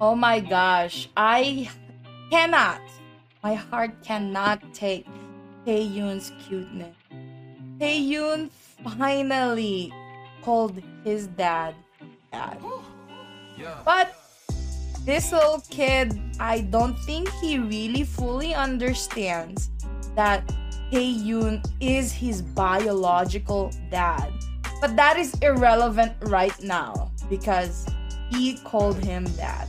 Oh my gosh. I cannot. My heart cannot take Taeyoon's cuteness. Taeyoon finally called his dad dad. But this little kid, I don't think he really fully understands that Taeyoon is his biological dad. But that is irrelevant right now because he called him dad.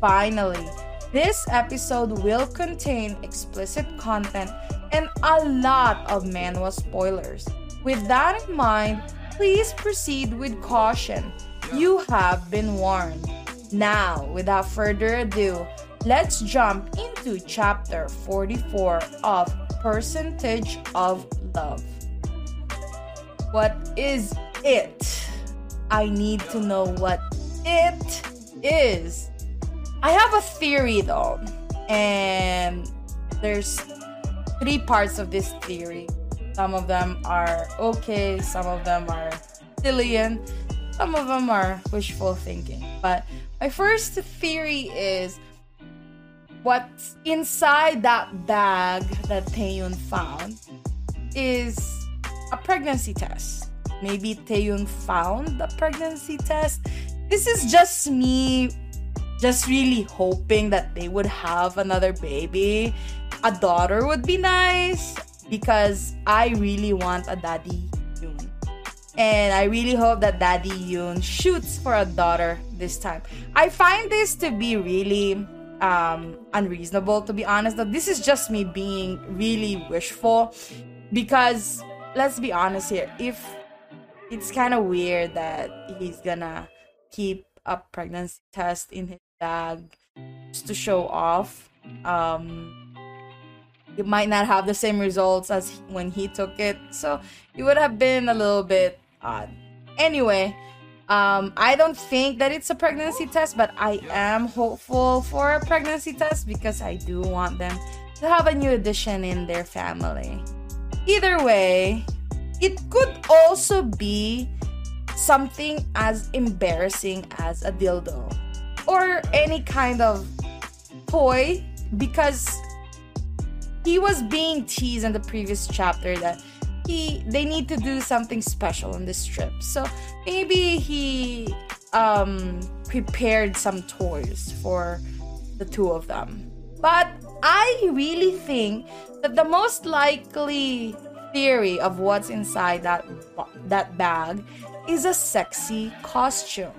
Finally, this episode will contain explicit content and a lot of manhwa spoilers. With that in mind, please proceed with caution. You have been warned. Now, without further ado, let's jump into chapter 44 of Percentage of Love. What is it? I need to know what it is. I have a theory though, and there's three parts of this theory. Some of them are okay, some of them are silly, and some of them are wishful thinking. But my first theory is what's inside that bag that Taeyoon found is a pregnancy test. Maybe Taeyoon found the pregnancy test. This is just me just really hoping that they would have another baby. A daughter would be nice because I really want a daddy Yoon. And I really hope that Daddy Yoon shoots for a daughter this time. I find this to be really um, unreasonable, to be honest. Though this is just me being really wishful because let's be honest here. If it's kind of weird that he's gonna keep a pregnancy test in his bag just to show off. Um, it might not have the same results as when he took it, so it would have been a little bit odd. Anyway, um, I don't think that it's a pregnancy test, but I am hopeful for a pregnancy test because I do want them to have a new addition in their family. Either way, it could also be something as embarrassing as a dildo or any kind of toy because he was being teased in the previous chapter that he they need to do something special on this trip. So maybe he um prepared some toys for the two of them. But I really think that the most likely theory of what's inside that that bag is a sexy costume.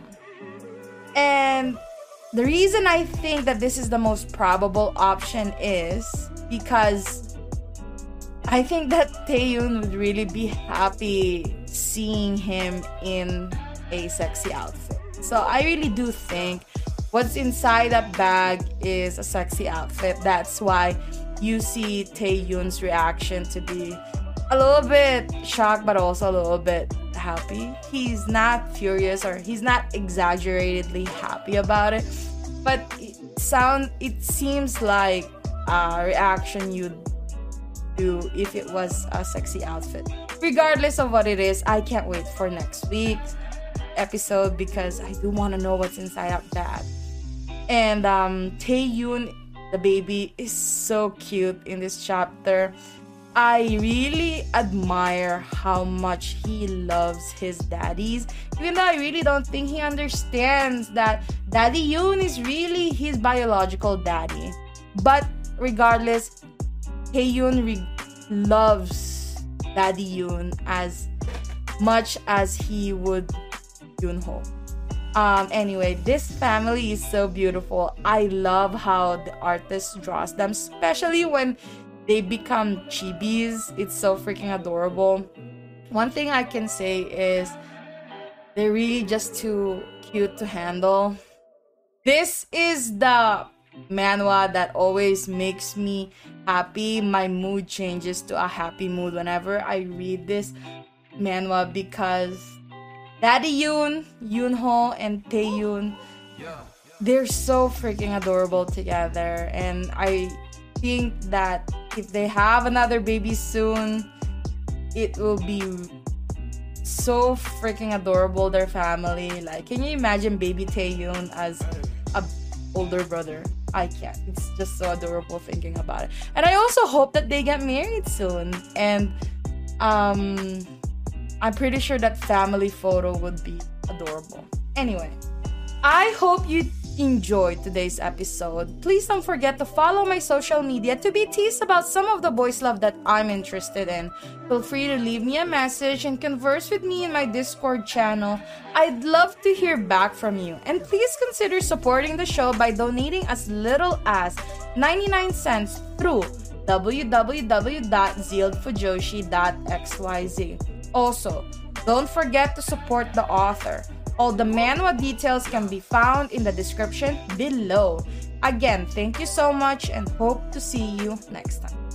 And the reason I think that this is the most probable option is because I think that Taeyoon would really be happy seeing him in a sexy outfit. So I really do think what's inside that bag is a sexy outfit. That's why you see Taeyoon's reaction to be a little bit shocked, but also a little bit happy. He's not furious or he's not exaggeratedly happy about it, but it sound it seems like a reaction you'd do if it was a sexy outfit. Regardless of what it is, I can't wait for next week's episode because I do want to know what's inside of that. And um, Taeyoon, the baby, is so cute in this chapter. I really admire how much he loves his daddies, even though I really don't think he understands that Daddy Yoon is really his biological daddy. But regardless, Taeyoon re- loves Daddy Yoon as much as he would Yoonho. Um, anyway, this family is so beautiful. I love how the artist draws them, especially when they become chibis. It's so freaking adorable. One thing I can say is they're really just too cute to handle. This is the manhwa that always makes me happy. My mood changes to a happy mood whenever I read this manhwa because Daddy Yoon, Yoonho, and Taeyoon, they're so freaking adorable together. And I think that if they have another baby soon, it will be so freaking adorable. Their family, like, can you imagine baby Taeyoon as a older brother? I can't. It's just so adorable thinking about it. And I also hope that they get married soon. And um I'm pretty sure that family photo would be adorable. Anyway, I hope you enjoyed today's episode. Please don't forget to follow my social media to be teased about some of the boys' love that I'm interested in. Feel free to leave me a message and converse with me in my Discord channel. I'd love to hear back from you. And please consider supporting the show by donating as little as 99 cents through www.zealfujoshi.xyz. Also, don't forget to support the author. All the manhwa details can be found in the description below. Again, thank you so much and hope to see you next time.